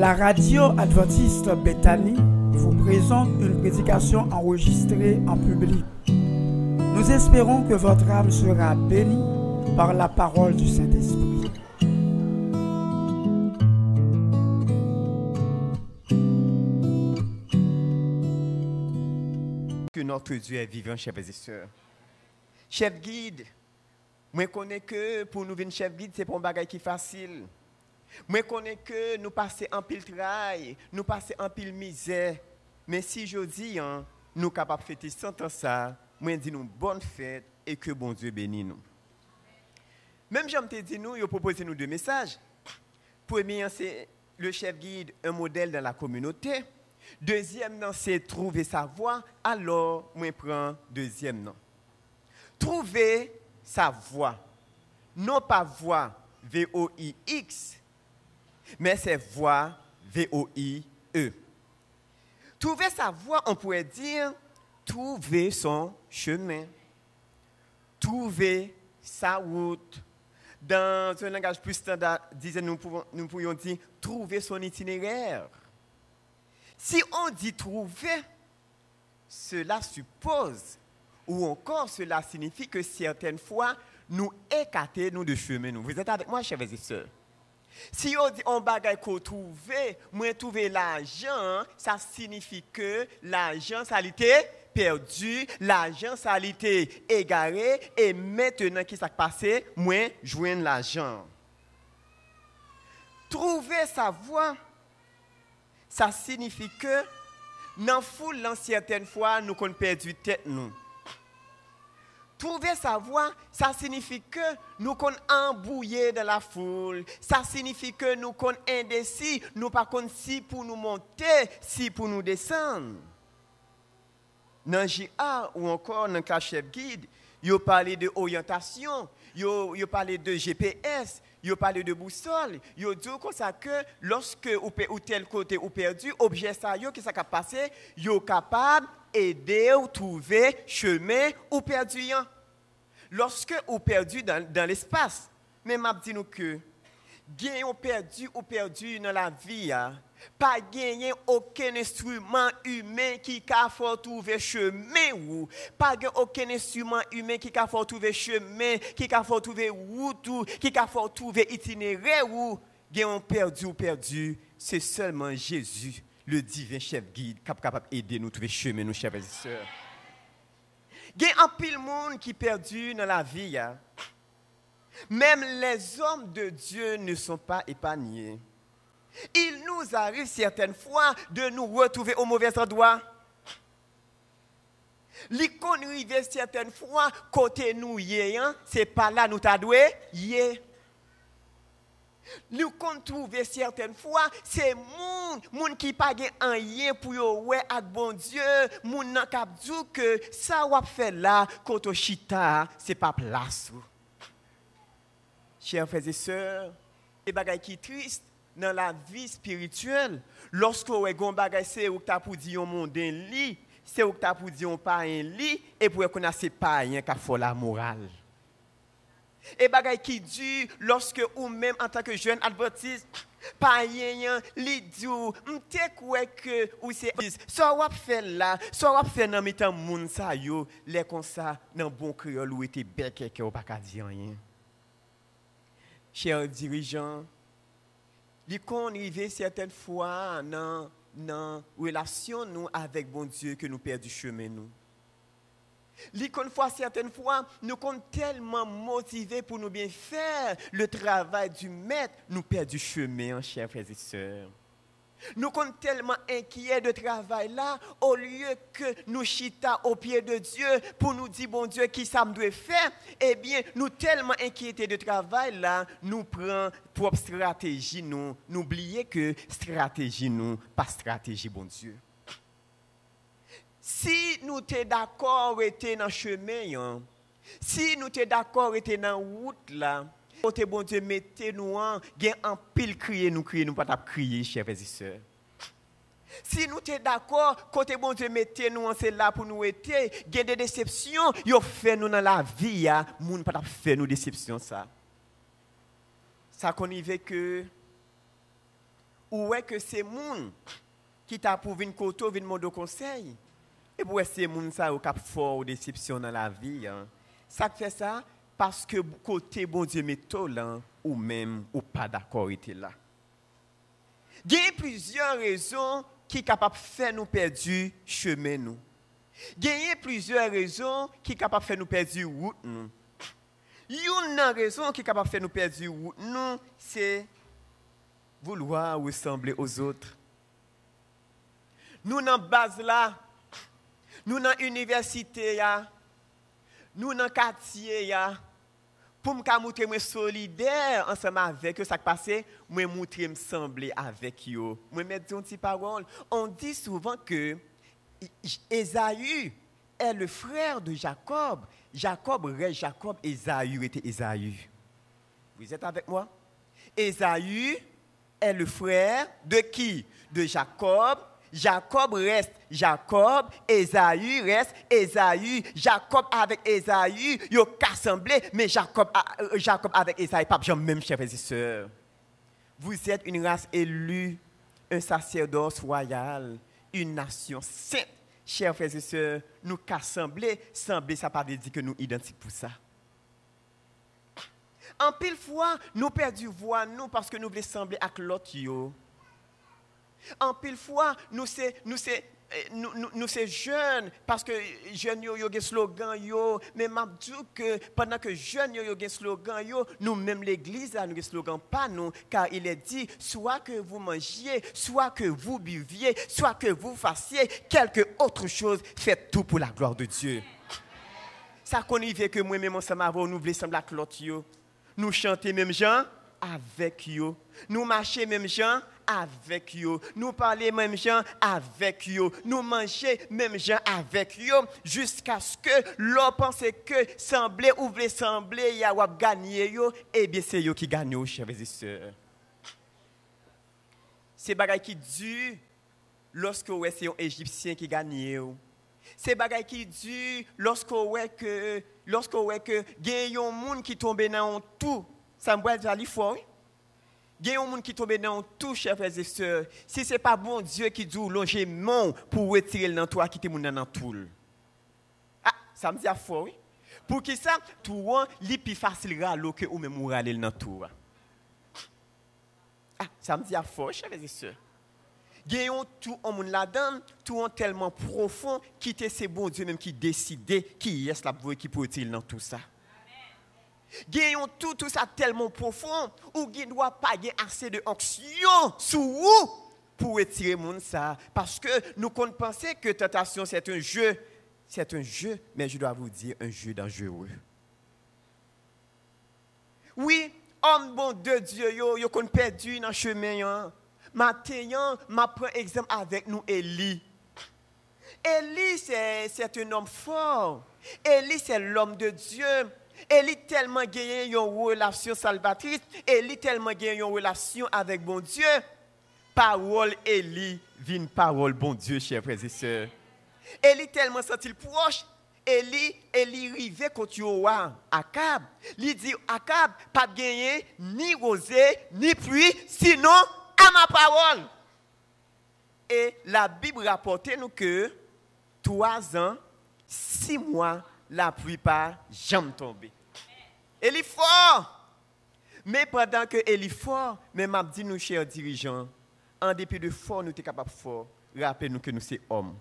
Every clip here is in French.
La radio adventiste Bethany vous présente une prédication enregistrée en public. Nous espérons que votre âme sera bénie par la parole du Saint-Esprit. Que notre Dieu est vivant, chers et sœurs. Chef guide, moi connais que pour nous venir chef guide, c'est pas un bagage qui est facile. Je connais que nous passons en pile travail, nous passons en pile misère. Mais si je dis, hein, nous sommes capables de fêter ça, je dis nous bonne fête et que bon Dieu bénisse nous. Même j'aime te dit nous, il proposé nous deux messages. Premier, c'est le chef guide, un modèle dans la communauté. Deuxième, c'est trouver sa voie. Alors, moi, prends deuxième nom. Trouver sa voie. Non pas voie, V-O-I-X, mais c'est voix V-O-I-E. Trouver sa voie, on pourrait dire trouver son chemin, trouver sa route. Dans un langage plus standard, nous, pouvons, nous pourrions dire trouver son itinéraire. Si on dit trouver, cela suppose, ou encore cela signifie que certaines fois, nous écartons nous de chemin. Vous êtes avec moi, chers et sœurs? Si on bagaille qu'on trouve, moi trouver l'argent, ça signifie que l'argent ça perdu, l'argent ça égaré et maintenant qui s'est passé, moi joindre l'argent. Trouver sa voie, ça signifie que dans foule, certaines fois, nous avons perdu tête. Trouver sa voie, ça signifie que nous sommes embouillés dans la foule. Ça signifie que nous sommes indécis. Nous ne pas si pour nous monter, si pour nous descendre. Dans JA ou encore dans le chef guide, il parlé de orientation, il parlé de GPS, il parlé de boussole. Il dit comme ça que lorsque ou tel côté ou perdu, objet ça qui s'est passé, est capable aider ou trouver chemin ou perdu. Lorsque ou perdu dans, l'espace, mais m'a dit nous que gagner ou perdu ou perdu dans la vie, hein, pas gagner aucun instrument humain qui a fait trouver chemin ou. Pas aucun instrument humain qui a fait trouver chemin, qui a fait trouver route qui a fait trouver itinéraire ou. Gagner perdu ou perdu, c'est seulement Jésus le divin chef guide capable d'aider nous trouver chemin, nos chers et sœurs. Il y a un pile monde qui perdu dans la vie. Hein. Même les hommes de Dieu ne sont pas épargnés. Il nous arrive certaines fois de nous retrouver au mauvais endroit. L'icône arrive certaines fois côté nous, hein. c'est pas là nous t'adoué, nous trouver certaines fois, c'est moun, moun qui pas un lien pour yo ouais avec bon Dieu, moun nan kap que ça wap fait là koto chita, c'est pas place. Chers frères et sœurs, les bagages qui triste dans la vie spirituelle, lorsque vous gon bagay c'est ou t'a pour dire monde lit, c'est ou t'a pour dire pas un lit et pour connaître c'est pas rien qu'a la morale. Et bagay qui dit lorsque ou même en tant que jeune adventiste, pas rien, li dit m'te quoi que ou c'est ça wap fait là, ça wap fait dans mitan moun sa yo, les comme ça dans bon créole ou était bel quelqu'un ou pas. Chers dirigeants, li qu'on arrive certaines fois dans dans relation nous avec bon Dieu que nous du chemin. L'icône fois, certaines fois, nous sommes tellement motivés pour nous bien faire le travail du maître, nous perdons du chemin, chers frères et sœurs. Nous sommes tellement inquiets de travail là, au lieu que nous chita au pied de Dieu pour nous dire, bon Dieu, qui ça me doit faire, eh bien, nous tellement inquiétés de travail là, nous prenons propre stratégie, nous, n'oubliez que stratégie nous, pas stratégie, bon Dieu. Si nou te dakor rete nan chemen yon, si nou te dakor rete nan wout la, kote bon te mette nou an, gen an pil kriye nou kriye, nou pat ap kriye, chèvè ziseur. Si nou te dakor, kote bon te mette nou an, se la pou nou ete, gen de decepsyon, yo fè nou nan la vi ya, moun pat ap fè nou decepsyon sa. Sa konive ke, ouwe ke se moun, ki ta pou vin koto, vin moun do konsey, Et pour c'est moun ça cap fort déception dans la vie. Hein. Ça fait ça parce que côté bon Dieu là, ou même ou pas d'accord était là. Il y a plusieurs raisons qui sont capables de faire nous perdre chemin nous. Il y a plusieurs raisons qui sont capables de faire nous perdre route nous. Une raison qui est capable de faire nous perdre route nous, c'est vouloir ressembler aux autres. Nous dans base là, nous dans l'université nous dans le quartier pour me montrer moi solidaire ensemble avec eux, ça qui passe, moi montrer me sembler avec eux. Moi mettre une petite parole. On dit souvent que Esaü est le frère de Jacob. Jacob reste Jacob, Esaü était Esaü. Vous êtes avec moi? Esaü est le frère de qui? De Jacob. Jacob reste Jacob, Esaü reste Esaü. Jacob avec Esaü, ils ont mais Jacob, euh, Jacob avec Esaü, pas même chers et sœurs. Vous êtes une race élue, un sacerdoce royal, une nation sainte. Chers frères et sœurs, nous qu'assembler, sembler, ça ne pas dire que nous identiques pour ça. En pile fois, nous perdons voix nous parce que nous voulons sembler avec l'autre. En pile fois, nous c'est nous c'est eh, nous, nous, c'est jeunes parce que jeunes yo yo slogan yo. Mais m'a dit que pendant que jeunes yo yo slogan yo nous même l'église a nous slogan pas nous. Car il est dit soit que vous mangiez soit que vous buviez soit que vous fassiez quelque autre chose faites tout pour la gloire de Dieu. Ça y que moi même ensemble avant nous voulons sembler à l'autre nous chanter même gens avec yo. Nous marcher même gens avec eux. Nous parler même gens avec eux. Nous manger même gens avec eux. Jusqu'à ce que l'on pense que sembler ou voulait sembler, y a gagné yo, eh bien c'est eux qui gagnent, chers et sœurs. C'est bagaille qui dure lorsque c'est un Égyptien qui gagne. C'est bagaille qui dure lorsque que lorsque que y a un monde qui tombe dans tout. Ça me dire fort. Il y a un monde qui tombe dans tout, chers frères et sœurs. Si ce n'est pas bon Dieu qui dit longer mon pour retirer le toi, quitter mon dans tout. Ah, ça me dit à fort, oui. Pour qui ça, tout le plus facile râler que ou même râler dans tout. Ah, ça me dit à fort, chers frères et sœurs. A tout un monde là-dedans, tout un tellement profond, qui était ce bon Dieu même qui décidait qui est la qui peut retirer dans tout ça. Gagnons tout, tout ça tellement profond, ou qui ne doit pas avoir assez de onction sous vous pour retirer mon ça. Parce que nous comptons penser que tentation c'est un jeu. C'est un jeu, mais je dois vous dire un jeu dangereux. Oui, homme bon de Dieu, yo, yo qu'on perdu dans le chemin. Maintenant, je prends exemple avec nous, Élie. Élie, c'est un homme fort. Élie, c'est l'homme de Dieu. Élie tellement gagné une relation salvatrice, Élie tellement gagné une relation avec bon Dieu. Parole Élie vient parole bon Dieu, chers frères et sœurs. Élie tellement senti proche, Élie, Élie rivé contre Yoa, Akab. Il dit, Akab, pas gagné ni rosée, ni pluie, sinon à ma parole. Et la Bible rapporte nous que trois ans, six mois, la pluie pas jamais tombé. Fort. Mais pendant que fort, mais m'a dit nous chers dirigeants, en dépit de fort, nous sommes capables de fort. Rappelez-nous que nous sommes hommes.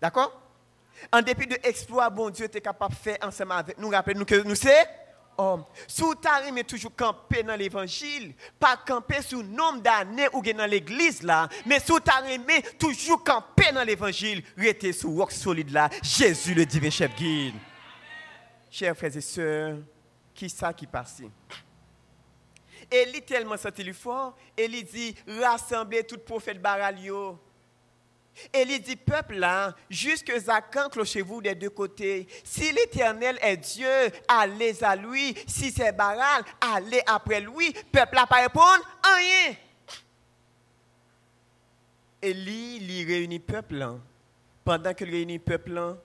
D'accord? En dépit de exploit, bon Dieu est capable de faire ensemble avec nous. Rappelez-nous que nous sommes hommes. Sous ta mais toujours camper dans l'évangile, pas camper sous nombre d'années ou dans l'église là, mais sous ta mais toujours camper dans l'évangile, rester sous rock solide là, Jésus le divin chef guide. Chers frères et sœurs, qui ça qui passe Élie tellement senti fort, Élie dit rassemblez tout prophète baralio. Élie dit peuple là, jusque quand clochez-vous des deux côtés. Si l'Éternel est Dieu, allez à lui. Si c'est Baral, allez après lui. Peuple là pas répondre rien. Élie, il réunit peuple là. Pendant qu'il réunit peuple là,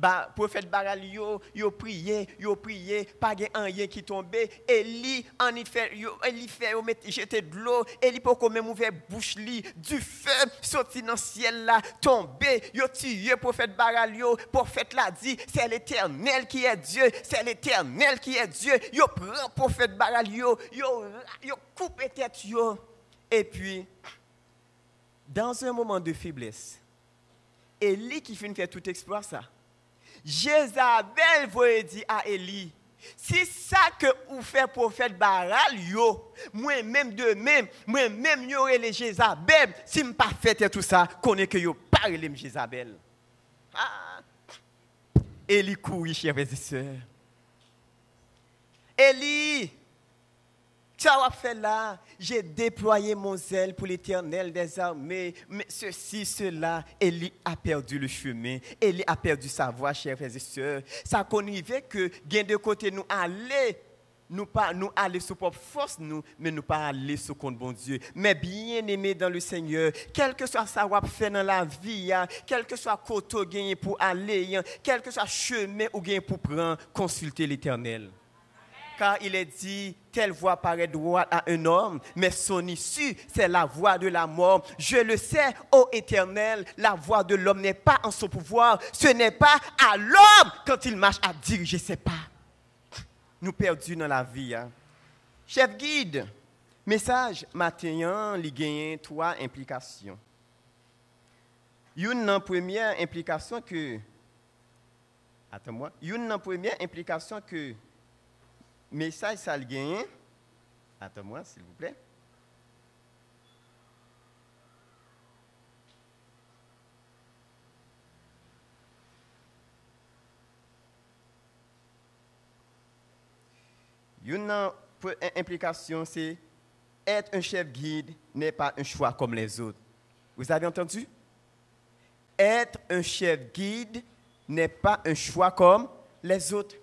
Ba, prophète Baral yo, yo prié, yo prié, pas gen rien qui tombé. Eli en y fait, Eli fait yo jeter de l'eau, Eli pour qu'on même ouvert bouche li, du feu sorti dans le ciel là, tombé, yo tué prophète Baral yo, prophète l'a dit, c'est l'Éternel qui est Dieu, c'est l'Éternel qui est Dieu. Yo prend prophète Baral yo, yo yo coupe tête yo. Et puis dans un moment de faiblesse, Eli qui finit faire tout exploit ça. Jézabel voulait dire à Élie, si ça que vous faites prophète Baral, yo, moi-même de même, moi-même yo les Jézabel, si je pas fait tout ça, connais que yo pas les Jézabel. Ah. Élie courit, chers et ça va faire là. J'ai déployé mon zèle pour l'éternel des armées. Mais ceci, cela, Élie a perdu le chemin. Élie a perdu sa voix, chers frères et sœurs. Ça fait que, gain de côté, nous aller nous pas nous aller sous propre force nous mais nous pas aller sous compte bon Dieu mais bien aimé dans le Seigneur quel que soit ça va faire dans la vie hein, quel que soit côté gagner pour aller hein, quel que soit chemin ou gagner pour prendre consulter l'Éternel car il est dit, telle voix paraît droite à un homme, mais son issue, c'est la voix de la mort. Je le sais, ô Éternel, la voix de l'homme n'est pas en son pouvoir. Ce n'est pas à l'homme quand il marche à diriger ses pas. Nous perdus dans la vie. Hein. Chef guide, message matin, il gagne trois implications. Une première implication que Attends-moi. Une première implication que message ça le gagne. Attends-moi, s'il vous plaît. Une implication, c'est être un chef guide n'est pas un choix comme les autres. Vous avez entendu? Être un chef guide n'est pas un choix comme les autres.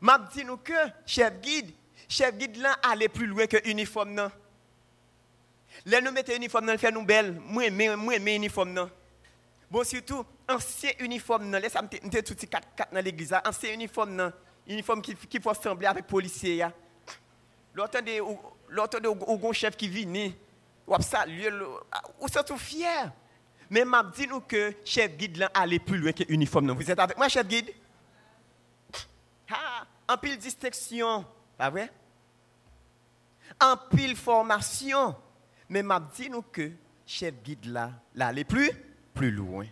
M'a dit nous que chef guide, chef guide là aller plus loin que uniforme non. Là nous mettons uniforme dans fait nous belle, moi mais moi uniforme non. Bon surtout ancien uniforme non, laisse me tout petit 4 4 dans l'église, ancien uniforme non, uniforme qui qui faut ressembler avec policier ya. L'autre de l'autre de au chef qui vient ou saluer ou fier. Mais m'a dit nous que chef guide là aller plus loin que uniforme non. Vous êtes avec moi chef guide? En pile distinction, pas vrai? En pile formation. Mais m'a dit nous que chef guide là, là aller plus, plus loin.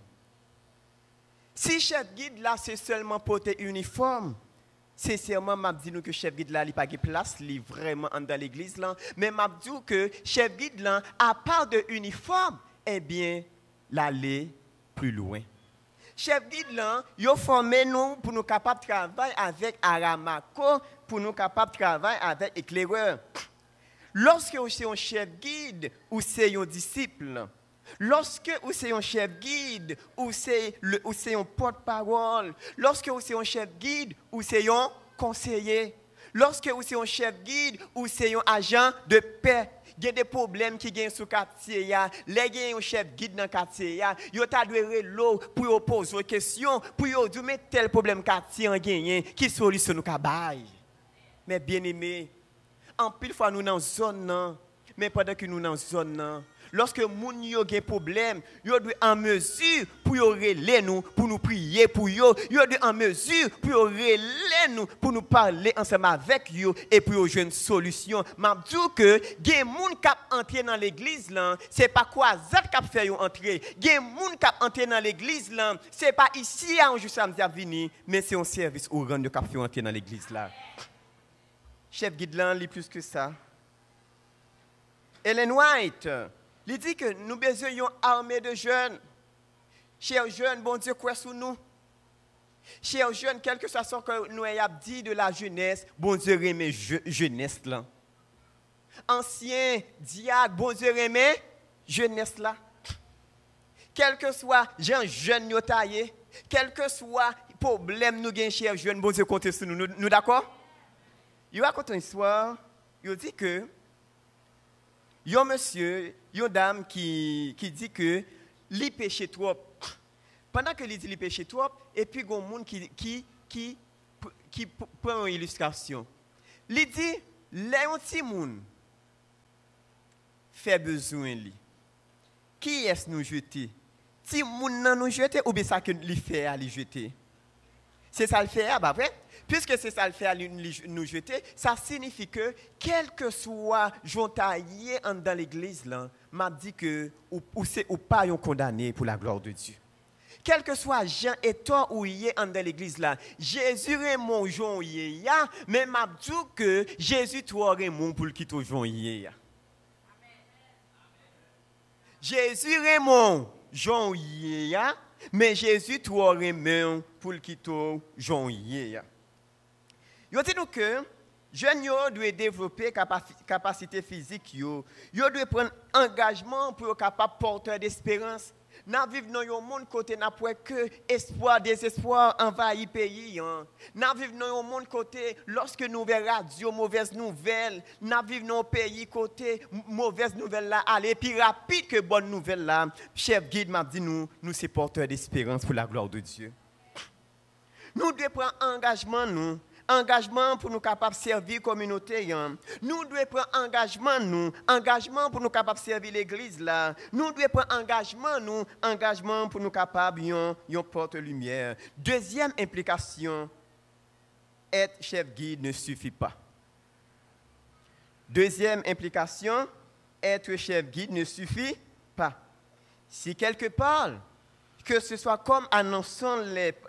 Si chef guide là, c'est seulement porter uniforme, sincèrement, m'a dit nous que chef guide là, il pas de place, il vraiment dans l'église là. Mais m'a dit que chef guide là, à part de uniforme, eh bien, l'aller plus loin chef guide là, yo formé nous pour nous capables de travailler avec Aramako, pour nous capables de travailler avec éclaireur. Lorsque vous êtes un chef guide ou c'est un disciple, lorsque vous êtes un chef guide ou c'est un porte-parole, lorsque vous êtes un chef guide ou c'est un conseiller, lorsque vous êtes un chef guide ou c'est un agent de paix, a des problèmes qui sur le quartier. Les gens un chef guide dans quartier. Ils ont l'eau pour poser des questions, pour dire mais tel problème quartier en gagné, qui solution nous cabaye. Mais bien aimé, en pile fois nous dans zone, mais pendant que nous dans zone, lorsque moun yo gen problème, yo doit en mesure pour yo relé nous, pour nous prier pour yo, yo doit en mesure pour yo nous, pour nous parler ensemble avec yo et pour yo une solution. M'a dit que gen moun kap entrer dans l'église là, c'est pas quoi zat kap fait yo entrer. Gen moun kap entrer dans l'église là, c'est pas ici à un jour samedi à venir, mais c'est un service au rang de kap fait entrer dans l'église là. Chef guide là, plus que ça. Ellen White, il dit que nous besoin d'une armée de jeunes. Chers jeunes, bon Dieu, quoi sur nous? Chers jeunes, quel que soit ce que nous avons dit de la jeunesse, bon Dieu remet jeunesse là. Ancien diable, bon Dieu remet jeunesse là. Quel que soit jeune jeune nous taillé, quel que soit problème nous gagnons chers jeunes, bon Dieu compte sur nous. Nous, d'accord? Il raconte une histoire, il dit que un monsieur, y a une dame qui, qui dit que li péché trop. Pendant que il dit li péché trop, et puis il y a monde qui, qui, qui, qui prend une illustration. Il dit, les petits monde fait besoin lui. Qui est-ce nous jeter? Si moun nous jeter ou bien ça que lui fait à jeter? C'est ça le fait, bah vrai Puisque c'est ça le fait à nous jeter, ça signifie que quel que soit jontaillé dans l'église là, m'a dit que ou, ou c'est ou pas condamné pour la gloire de Dieu. Quel que soit Jean et toi où il est dans l'église là, Jésus est mon Jean mais m'a dit que Jésus toi est mon pour quitter Jean Jésus Raymond Jean Yéya, mais Jésus toi Raymond pour le quitter Jean Yéya. Yo dit que jeunes doivent développer capacité physique yo doivent prendre engagement pour être capable porter d'espérance nous vivons dans un monde côté n'a pas que espoir, désespoir envahit pays. Hein. Nous vivons dans un monde côté lorsque nous voyons radio, mauvaise nouvelle. Nous vivons dans un pays côté mauvaise nouvelle là, allez, puis rapide que bonne nouvelle là. Chef guide m'a dit nous, nous sommes porteurs d'espérance pour la gloire de Dieu. Nous devons prendre engagement nous engagement pour nous capables de servir la communauté. Hein. Nous devons prendre engagement, nous, engagement pour nous capables de servir l'église. là. Nous devons prendre engagement, nous, engagement pour nous capables de porte lumière. Deuxième implication, être chef guide ne suffit pas. Deuxième implication, être chef guide ne suffit pas. Si quelqu'un parle, que ce soit comme annonçant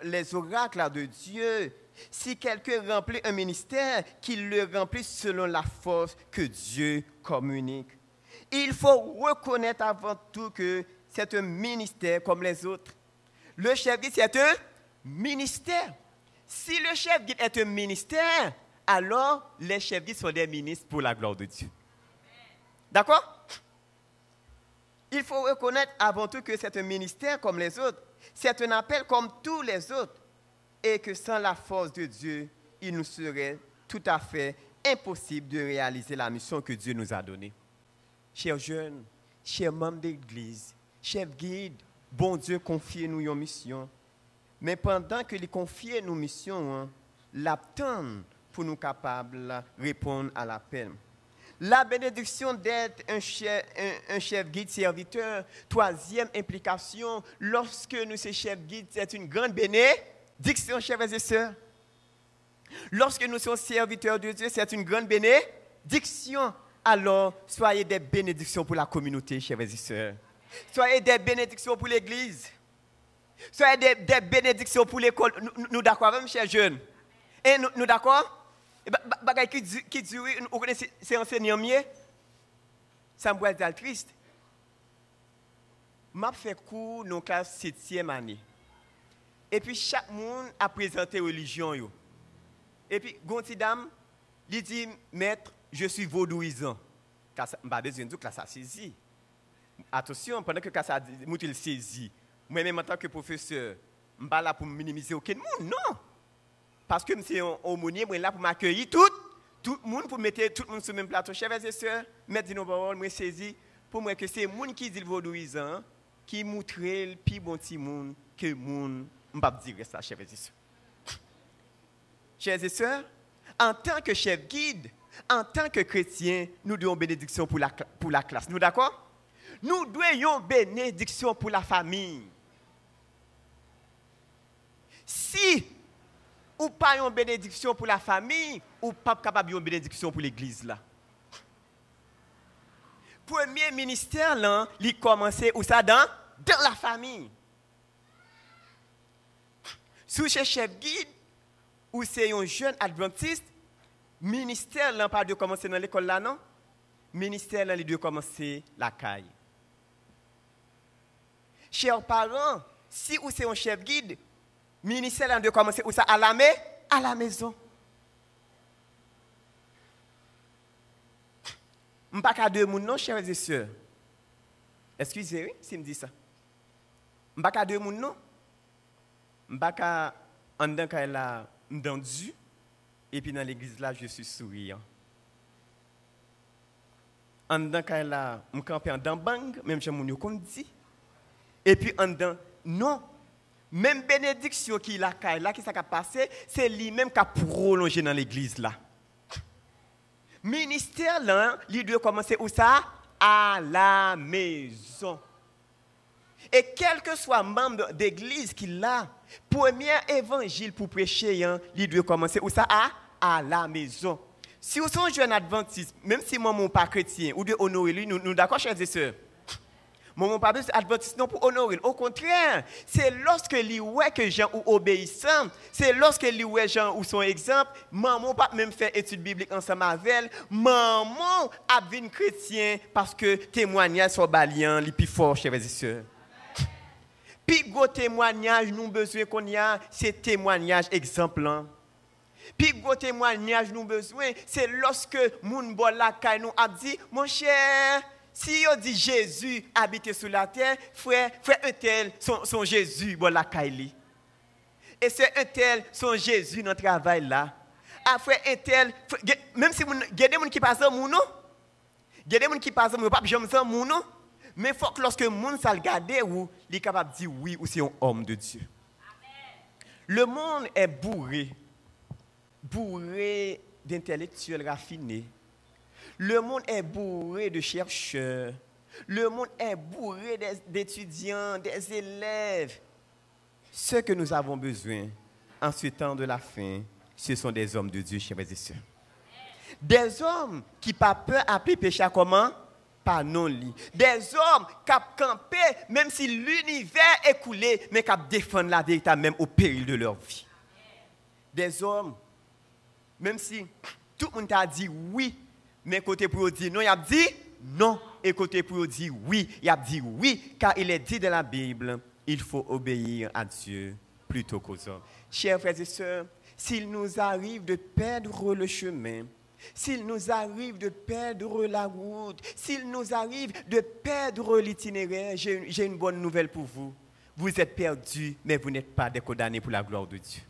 les oracles de Dieu, si quelqu'un remplit un ministère, qu'il le remplisse selon la force que Dieu communique. Il faut reconnaître avant tout que c'est un ministère comme les autres. Le chef guide, c'est un ministère. Si le chef guide est un ministère, alors les chefs guides sont des ministres pour la gloire de Dieu. D'accord? Il faut reconnaître avant tout que c'est un ministère comme les autres. C'est un appel comme tous les autres et que sans la force de Dieu, il nous serait tout à fait impossible de réaliser la mission que Dieu nous a donnée. Chers jeunes, chers membres d'église, chers guides, bon Dieu, confiez-nous une mission. Mais pendant que les confiez nos missions, hein, l'attendent pour nous capables de répondre à l'appel. La bénédiction d'être un chef, un, chef guide serviteur. Troisième implication, lorsque nous sommes chefs guides, c'est une grande bénédiction Diction, chers et sœurs. Lorsque nous sommes serviteurs de Dieu, c'est une grande bénédiction. Alors, soyez des bénédictions pour la communauté, chers et sœurs. Soyez des bénédictions pour l'Église. Soyez des, bénédictions pour l'école. Nous, d'accord, même chers jeunes? Et nous, nous d'accord? Bagay qui dit, qui dit, vous connaissez ces enseignants mieux? Ça me dire triste. Je fait cours dans la classe 7e année. Et puis chaque monde a présenté religion. Yo. Et puis, Gonti Dame, il dit, maître, je suis vaudouisant. Je besoin de que ça saisi. Attention, pendant que ça a saisi, moi-même en tant que professeur, je ne suis pas là pour minimiser aucun monde, non. Parce que je suis un aumônier, je suis là pour m'accueillir tout, tout le monde, pour mettre tout le monde sur le même plateau. Chers et sœurs, maître nos paroles, je saisi pour moi que c'est le monde qui dit le vaudouisant, qui montre le plus bon petit monde que le monde je ne pas dire ça, chers et sœurs. Chers et sœurs, en tant que chef guide, en tant que chrétien, nous devons bénédiction pour la, pour la classe. Nous d'accord? Nous devons bénédiction pour la famille. Si ou pas une bénédiction pour la famille, ou pas capable une bénédiction pour l'église là. Premier ministère là, il commençait où ça? Dans dans la famille. Si vous chef guide ou c'est un jeune adventiste, ministère n'a pas de commencer dans l'école là, non? Ministère il doit commencer la caille. Chers parents, si vous c'est un chef guide, ministère là doit commencer où ça? À la, maison, à la maison. Je pas deux moun non, chers et sœurs? Excusez-moi si je dis ça. Je ne pas deux moun non? Mbaka en tant qu'elle a entendu et puis dans l'église là je suis souriant en tant qu'elle a me camper en bang même chez mon dit et puis en dedans non Même bénédiction qui la là qui ça passé, c'est lui-même qui a prolongé dans l'église là. Ministère là, il doit commencer où ça À la maison. Et quel que soit membre d'église qu'il a, premier évangile pour prêcher, hein, il doit commencer où ça? À, à la maison. Si vous êtes un jeune adventiste, même si moi, mon pas chrétien, ou de honorer lui, nous, nous d'accord, chers et sœurs? Mon pas besoin adventiste non pour honorer. Au contraire, c'est lorsque lui que gens ou obéissant, c'est lorsque lui gens ou son exemple, maman pas même fait étude biblique ensemble avec elle, maman a chrétien parce que témoignage sur balian, les plus fort, chers et sœurs. Puis gros témoignage nous besoin qu'on y a, c'est témoignage exemplaire. Puis gros témoignage nous besoin, c'est lorsque moun la nous a dit mon cher si on dit Jésus habite sur la terre, frère, frère un tel, son, Jésus, bon la Et c'est un tel, son Jésus le travail là. Ah, un tel, même si il y a des gens qui passent en moun, il y a des gens qui passent en moun, pas jamais en moun, mais il faut que lorsque le garde ou il est capable de dire oui ou c'est un homme de Dieu. Le monde est bourré, bourré d'intellectuels raffinés le monde est bourré de chercheurs. Le monde est bourré d'étudiants, des élèves. Ce que nous avons besoin en ce temps de la fin, ce sont des hommes de Dieu, chers et sœurs. Des hommes qui pas peur appeler péché comment? Des hommes qui campé, même si l'univers est coulé, mais qui défendent la vérité même au péril de leur vie. Des hommes, même si tout le monde a dit oui mais côté pour dire non, il a dit non. Et côté pour dire oui, il a dit oui. Car il est dit dans la Bible, il faut obéir à Dieu plutôt qu'aux hommes. Chers frères et sœurs, s'il nous arrive de perdre le chemin, s'il nous arrive de perdre la route, s'il nous arrive de perdre l'itinéraire, j'ai une bonne nouvelle pour vous. Vous êtes perdus, mais vous n'êtes pas des condamnés pour la gloire de Dieu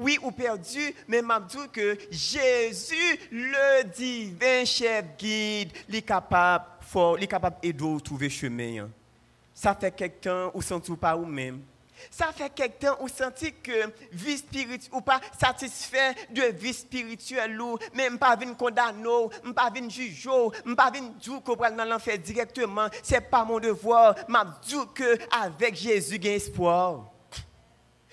oui ou perdu, mais m'a dit que Jésus, le divin chef guide, est capable fort, est capable trouver chemin. Ça fait quelque temps ou senti pas ou même. Ça fait quelque temps ou senti que vie spirituelle ou pas satisfait de vie spirituelle ou même pas venir condamner, pas venir juger, pas venir dire qu'on va dans l'enfer directement, c'est pas mon devoir. M'a dit que avec Jésus a espoir.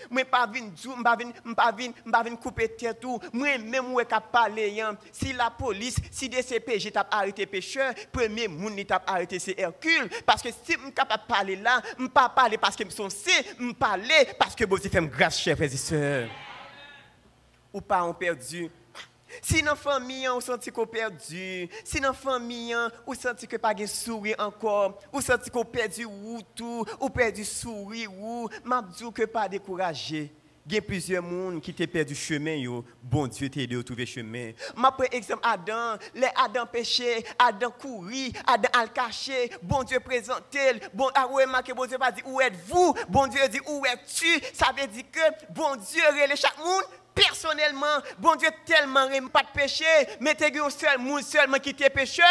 Moi pas vinn pas vinn pas vinn pas vinn couper tête tout. Moi même moi cap parler si la police, si DCPJ t'a arrêté pêcheur, premier moun ni t'a arrêté c'est Hercule parce que si me capable parler là, me pas parler parce que me sont me parler parce que vous fait grâce chers frères et. Ou pas on perdu si la famille, on senti qu'on perdu, si la famille, on senti que pas de sourire encore, ou senti qu'on perdu ou tout, ou perdu sourire ou, m'a dit que pas découragé. Il y a plusieurs personnes qui ont perdu chemin, yo. bon Dieu t'a aidé à trouver chemin. Ma par exemple Adam, les Adam péché, Adam couru, Adam al caché, bon Dieu présenté, bon ah ouais marqué bon Dieu pas dit où êtes-vous, bon Dieu dit où es-tu, ça veut dire que bon Dieu relève chaque monde personnellement, bon Dieu tellement pas de péché, mais un seul monde seulement qui était pécheur.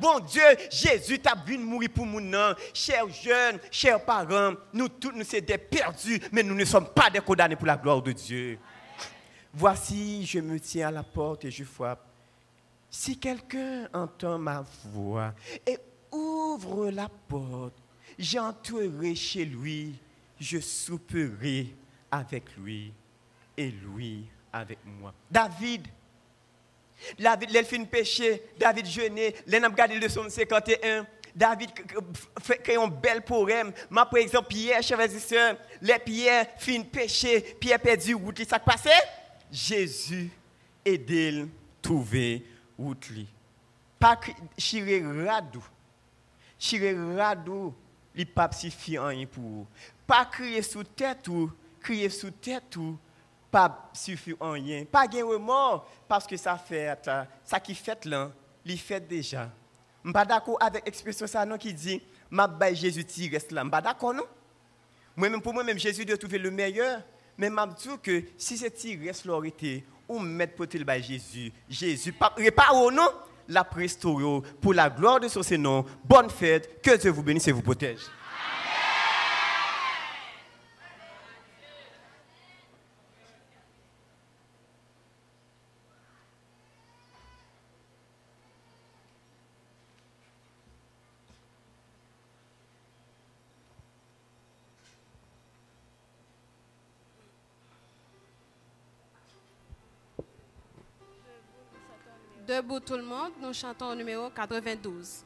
Bon Dieu, Jésus t'a vu mourir pour nous. Chers jeunes, chers parents, nous tous nous sommes des perdus, mais nous ne sommes pas des condamnés pour la gloire de Dieu. Voici, je me tiens à la porte et je frappe. Si quelqu'un entend ma voix et ouvre la porte, j'entrerai chez lui, je souperai avec lui et lui avec moi. David, David, péché, David jeûné, il a regardé le son 51. David fait un bel poème. Moi, par exemple, Pierre, chers et sœurs, les Pierre fin péché, Pierre perdu route. Ça passé? Jésus aidé trouver route. Pas chiré radou. Chiré radou, il pas rien pour Pas crier sous tête ou, crier sous tête ou, pas suffit en rien. Pas de remords parce que ça fait, ça qui fait là, il fait déjà. Je ne suis pas d'accord avec l'expression ça non, qui dit, ma Jésus reste là. Je suis pas d'accord non? Moi-même, pour moi-même, Jésus doit trouver le meilleur. Mais je dis que si ce tir reste été, ou mettre pour le Jésus, Jésus, répare au nom, la prestoro pour la gloire de son nom. Bonne fête, que Dieu vous bénisse et vous protège. Debout tout le monde, nous chantons au numéro 92.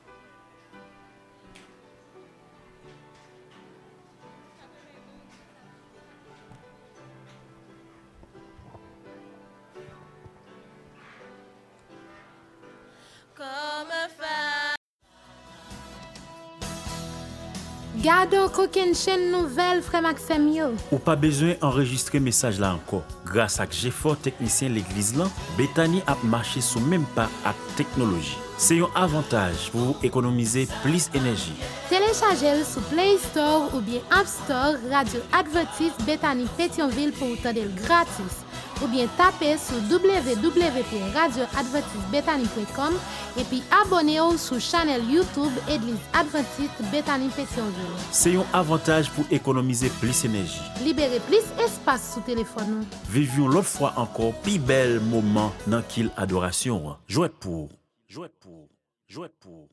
Gardons aucune chaîne nouvelle, frère Maxime. Ou pas besoin d'enregistrer message là encore. Grâce à GFOR technicien l'église là, Bethany a marché sous même pas à technologie. C'est un avantage pour économiser plus d'énergie. Téléchargez sur Play Store ou bien App Store Radio Advertise Bethany Pétionville pour vous le gratis. Ou bien tapez sur www.radioadventistebethany.com et puis abonnez-vous sur la chaîne YouTube Église Adventiste Bethany Pétionville. C'est un avantage pour économiser plus d'énergie. Libérez plus espace sur téléphone. Vivons l'autre fois encore plus bel moment dans qu'il adoration. Jouez pour, jouez pour, jouez pour.